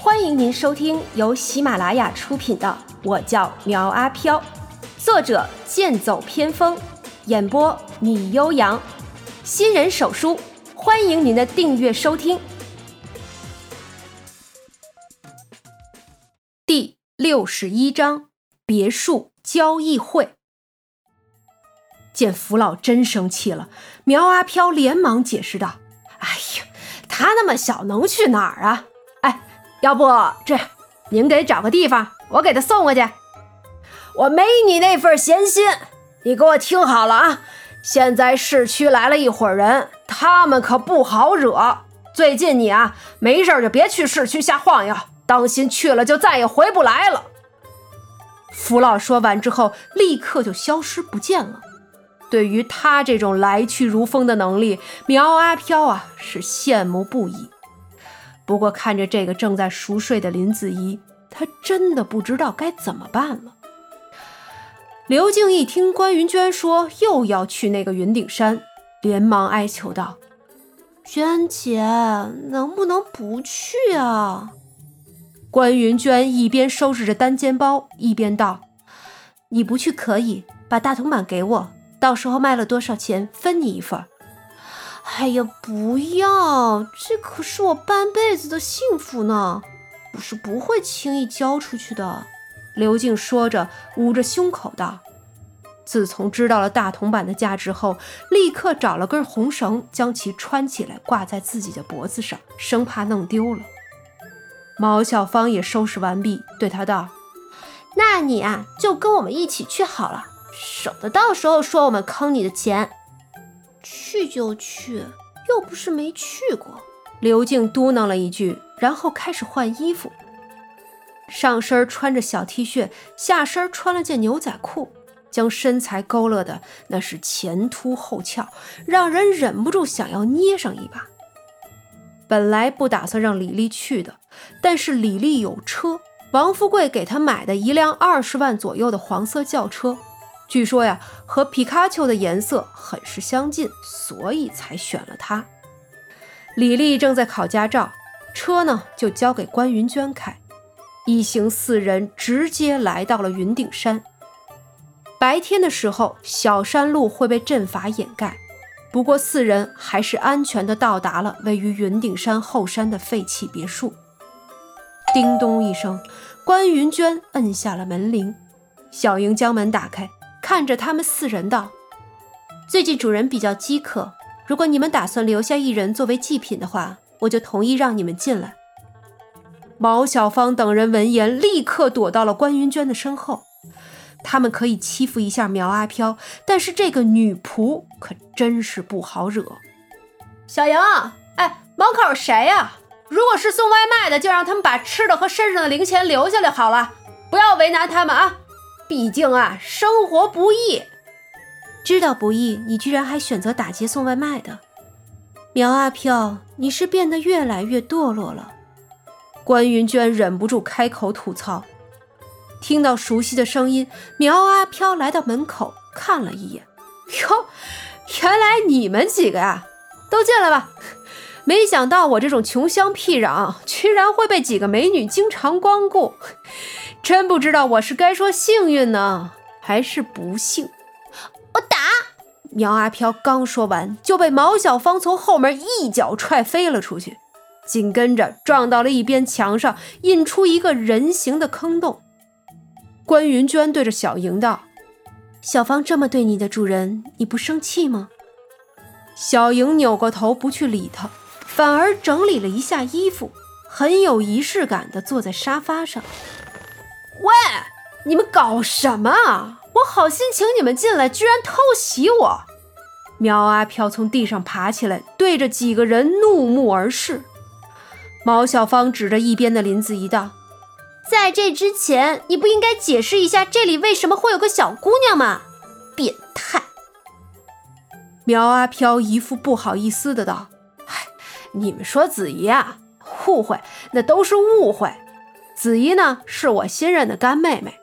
欢迎您收听由喜马拉雅出品的《我叫苗阿飘》，作者剑走偏锋，演播米悠扬，新人手书，欢迎您的订阅收听。第六十一章别墅交易会。见福老真生气了，苗阿飘连忙解释道：“哎呀，他那么小，能去哪儿啊？要不这样，您给找个地方，我给他送过去。我没你那份闲心。你给我听好了啊！现在市区来了一伙人，他们可不好惹。最近你啊，没事就别去市区瞎晃悠，当心去了就再也回不来了。”福老说完之后，立刻就消失不见了。对于他这种来去如风的能力，苗阿飘啊是羡慕不已。不过看着这个正在熟睡的林子怡，他真的不知道该怎么办了。刘静一听关云娟说又要去那个云顶山，连忙哀求道：“娟姐，能不能不去啊？”关云娟一边收拾着单肩包，一边道：“你不去可以，把大铜板给我。”到时候卖了多少钱，分你一份。哎呀，不要，这可是我半辈子的幸福呢，我是不会轻易交出去的。刘静说着，捂着胸口道：“自从知道了大铜板的价值后，立刻找了根红绳，将其穿起来，挂在自己的脖子上，生怕弄丢了。”毛小芳也收拾完毕，对他道：“那你啊，就跟我们一起去好了。”省得到时候说我们坑你的钱，去就去，又不是没去过。刘静嘟囔了一句，然后开始换衣服。上身穿着小 T 恤，下身穿了件牛仔裤，将身材勾勒的那是前凸后翘，让人忍不住想要捏上一把。本来不打算让李丽去的，但是李丽有车，王富贵给她买的一辆二十万左右的黄色轿车。据说呀，和皮卡丘的颜色很是相近，所以才选了它。李丽正在考驾照，车呢就交给关云娟开。一行四人直接来到了云顶山。白天的时候，小山路会被阵法掩盖，不过四人还是安全的到达了位于云顶山后山的废弃别墅。叮咚一声，关云娟摁下了门铃，小莹将门打开。看着他们四人道：“最近主人比较饥渴，如果你们打算留下一人作为祭品的话，我就同意让你们进来。”毛小芳等人闻言，立刻躲到了关云娟的身后。他们可以欺负一下苗阿飘，但是这个女仆可真是不好惹。小莹，哎，门口谁呀？如果是送外卖的，就让他们把吃的和身上的零钱留下来好了，不要为难他们啊。毕竟啊，生活不易，知道不易，你居然还选择打劫送外卖的，苗阿飘，你是变得越来越堕落了。关云娟忍不住开口吐槽。听到熟悉的声音，苗阿飘来到门口看了一眼，哟，原来你们几个呀，都进来吧。没想到我这种穷乡僻壤，居然会被几个美女经常光顾。真不知道我是该说幸运呢，还是不幸。我打苗阿飘刚说完，就被毛小芳从后面一脚踹飞了出去，紧跟着撞到了一边墙上，印出一个人形的坑洞。关云娟对着小莹道：“小芳这么对你的主人，你不生气吗？”小莹扭过头不去理他，反而整理了一下衣服，很有仪式感地坐在沙发上。喂，你们搞什么啊？我好心请你们进来，居然偷袭我！苗阿飘从地上爬起来，对着几个人怒目而视。毛小芳指着一边的林子怡道：“在这之前，你不应该解释一下这里为什么会有个小姑娘吗？变态！”苗阿飘一副不好意思的道：“哎，你们说子怡啊，误会，那都是误会。”子怡呢，是我新认的干妹妹，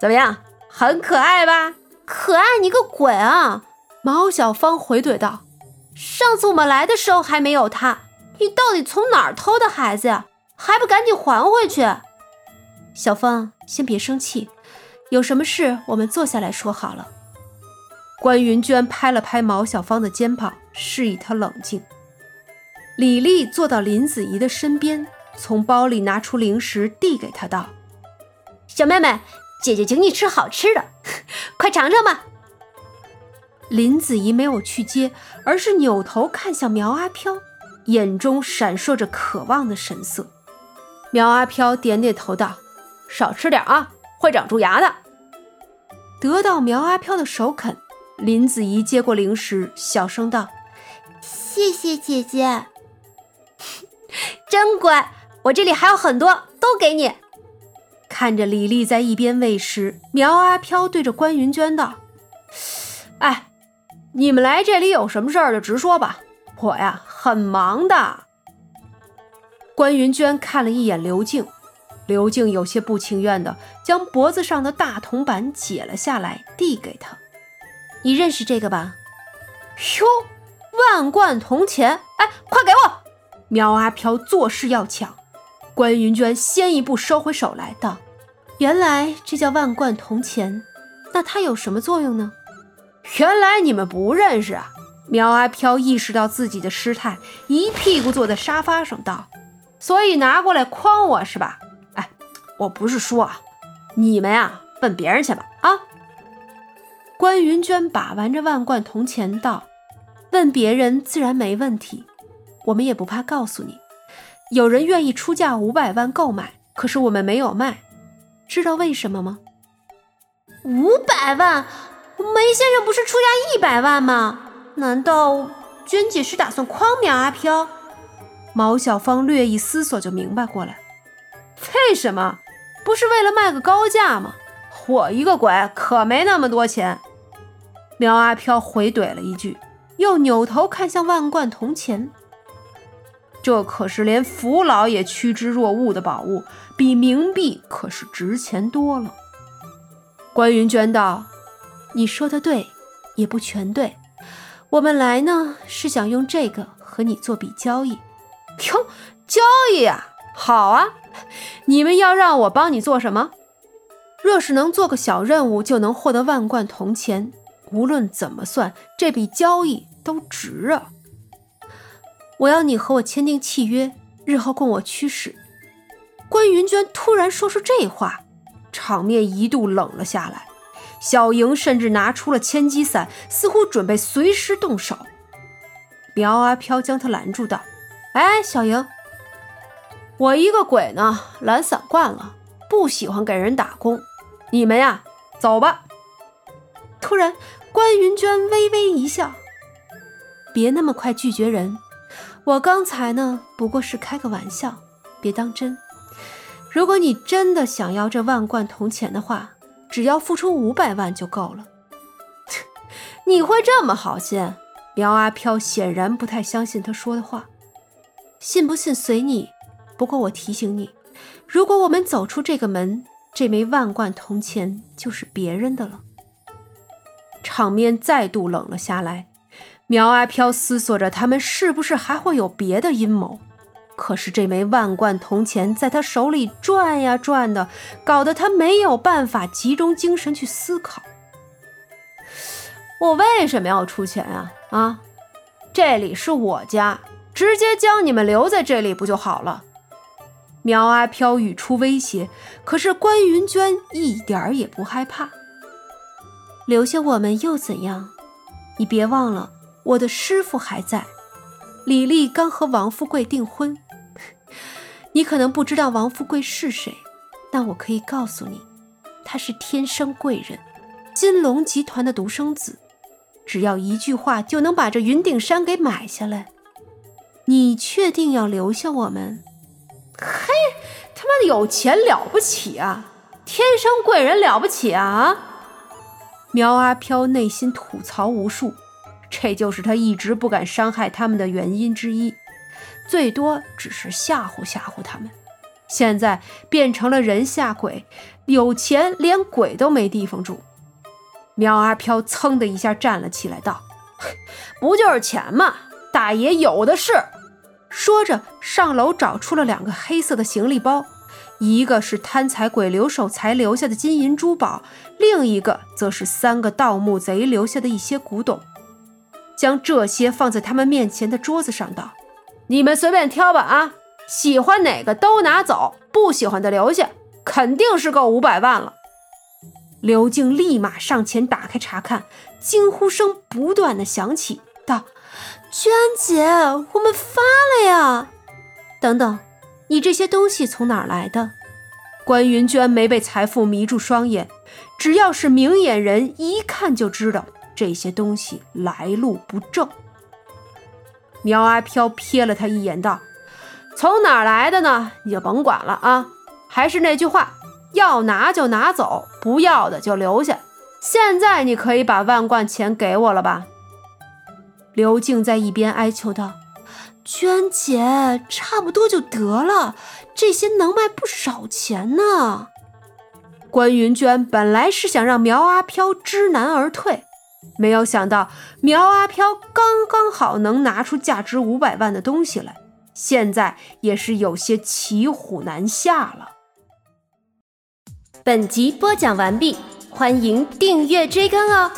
怎么样，很可爱吧？可爱你个鬼啊！毛小芳回怼道：“上次我们来的时候还没有她，你到底从哪儿偷的孩子呀？还不赶紧还回去？小芳，先别生气，有什么事我们坐下来说好了。关云娟拍了拍毛小芳的肩膀，示意她冷静。李丽坐到林子怡的身边，从包里拿出零食递给她，道：“小妹妹，姐姐请你吃好吃的，快尝尝吧。”林子怡没有去接，而是扭头看向苗阿飘，眼中闪烁着渴望的神色。苗阿飘点点头道：“少吃点啊，会长蛀牙的。”得到苗阿飘的首肯。林子怡接过零食，小声道：“谢谢姐姐，真乖。我这里还有很多，都给你。”看着李丽在一边喂食，苗阿飘对着关云娟道：“哎，你们来这里有什么事儿就直说吧，我呀很忙的。”关云娟看了一眼刘静，刘静有些不情愿的将脖子上的大铜板解了下来，递给他。你认识这个吧？哟，万贯铜钱！哎，快给我！苗阿飘作势要抢，关云娟先一步收回手来，道：“原来这叫万贯铜钱，那它有什么作用呢？”原来你们不认识啊！苗阿飘意识到自己的失态，一屁股坐在沙发上，道：“所以拿过来诓我是吧？哎，我不是说啊，你们呀，问别人去吧啊！”关云娟把玩着万贯铜钱道：“问别人自然没问题，我们也不怕告诉你。有人愿意出价五百万购买，可是我们没有卖，知道为什么吗？五百万？梅先生不是出价一百万吗？难道娟姐是打算诓苗阿飘？”毛小芳略一思索就明白过来：“为什么？不是为了卖个高价吗？我一个鬼可没那么多钱。”苗阿飘回怼了一句，又扭头看向万贯铜钱。这可是连福老也趋之若鹜的宝物，比冥币可是值钱多了。关云娟道：“你说的对，也不全对。我们来呢，是想用这个和你做笔交易。哟，交易啊，好啊！你们要让我帮你做什么？若是能做个小任务，就能获得万贯铜钱。”无论怎么算，这笔交易都值啊！我要你和我签订契约，日后供我驱使。关云娟突然说出这话，场面一度冷了下来。小莹甚至拿出了千机伞，似乎准备随时动手。苗阿飘将她拦住，道：“哎，小莹，我一个鬼呢，懒散惯了，不喜欢给人打工。你们呀，走吧。”突然。关云娟微微一笑，别那么快拒绝人。我刚才呢，不过是开个玩笑，别当真。如果你真的想要这万贯铜钱的话，只要付出五百万就够了。你会这么好心？苗阿飘显然不太相信他说的话。信不信随你。不过我提醒你，如果我们走出这个门，这枚万贯铜钱就是别人的了。场面再度冷了下来。苗阿飘思索着，他们是不是还会有别的阴谋？可是这枚万贯铜钱在他手里转呀转的，搞得他没有办法集中精神去思考。我为什么要出钱啊？啊，这里是我家，直接将你们留在这里不就好了？苗阿飘语出威胁，可是关云娟一点儿也不害怕。留下我们又怎样？你别忘了，我的师傅还在。李丽刚和王富贵订婚，你可能不知道王富贵是谁，但我可以告诉你，他是天生贵人，金龙集团的独生子，只要一句话就能把这云顶山给买下来。你确定要留下我们？嘿，他妈的有钱了不起啊！天生贵人了不起啊！苗阿飘内心吐槽无数，这就是他一直不敢伤害他们的原因之一，最多只是吓唬吓唬他们。现在变成了人吓鬼，有钱连鬼都没地方住。苗阿飘噌的一下站了起来，道：“不就是钱吗？大爷有的是。”说着，上楼找出了两个黑色的行李包，一个是贪财鬼刘守财留下的金银珠宝，另一个则是三个盗墓贼留下的一些古董。将这些放在他们面前的桌子上，道：“你们随便挑吧，啊，喜欢哪个都拿走，不喜欢的留下，肯定是够五百万了。”刘静立马上前打开查看，惊呼声不断的响起，道：“娟姐，我们发了呀！等等，你这些东西从哪儿来的？”关云娟没被财富迷住双眼，只要是明眼人，一看就知道。这些东西来路不正。苗阿飘瞥了他一眼，道：“从哪儿来的呢？你就甭管了啊！还是那句话，要拿就拿走，不要的就留下。现在你可以把万贯钱给我了吧？”刘静在一边哀求道：“娟姐，差不多就得了，这些能卖不少钱呢。”关云娟本来是想让苗阿飘知难而退。没有想到，苗阿飘刚刚好能拿出价值五百万的东西来，现在也是有些骑虎难下了。本集播讲完毕，欢迎订阅追更哦。